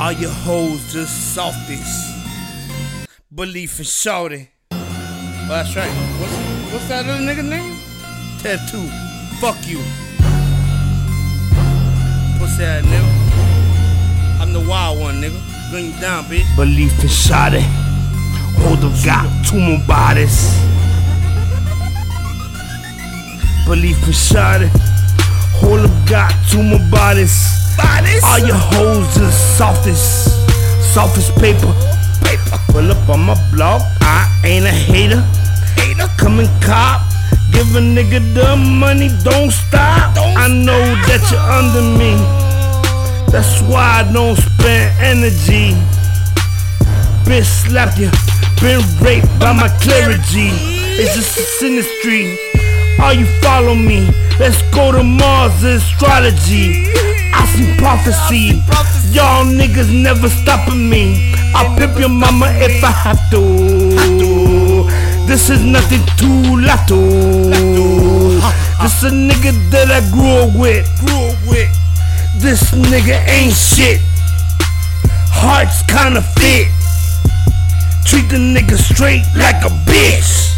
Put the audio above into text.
All your hoes just softies. Belief in shorty. Oh, that's right. What's, what's that other nigga name? Tattoo. Fuck you. Pussy ass nigga. I'm the wild one, nigga. Bring you down, bitch. Belief in shorty. Hold up, got two more bodies. Belief in shorty. Hold up, got two more bodies. Bodies? All your hoes is softest. Softest paper. Paper. Pull up on my block. I ain't a hater. Hater. Come and cop. Give a nigga the money, don't stop. Don't I know stop. that you're under me. That's why I don't spend energy. Bitch slapped you, been raped by my clergy. It's just a sinistry. Are you follow me? Let's go to Mars astrology. I see prophecy. Y'all niggas never stopping me. I'll pimp your mama if I have to. This is nothing too lato. This a nigga that I grew up with. This nigga ain't shit. Hearts kinda fit. Treat the nigga straight like a bitch.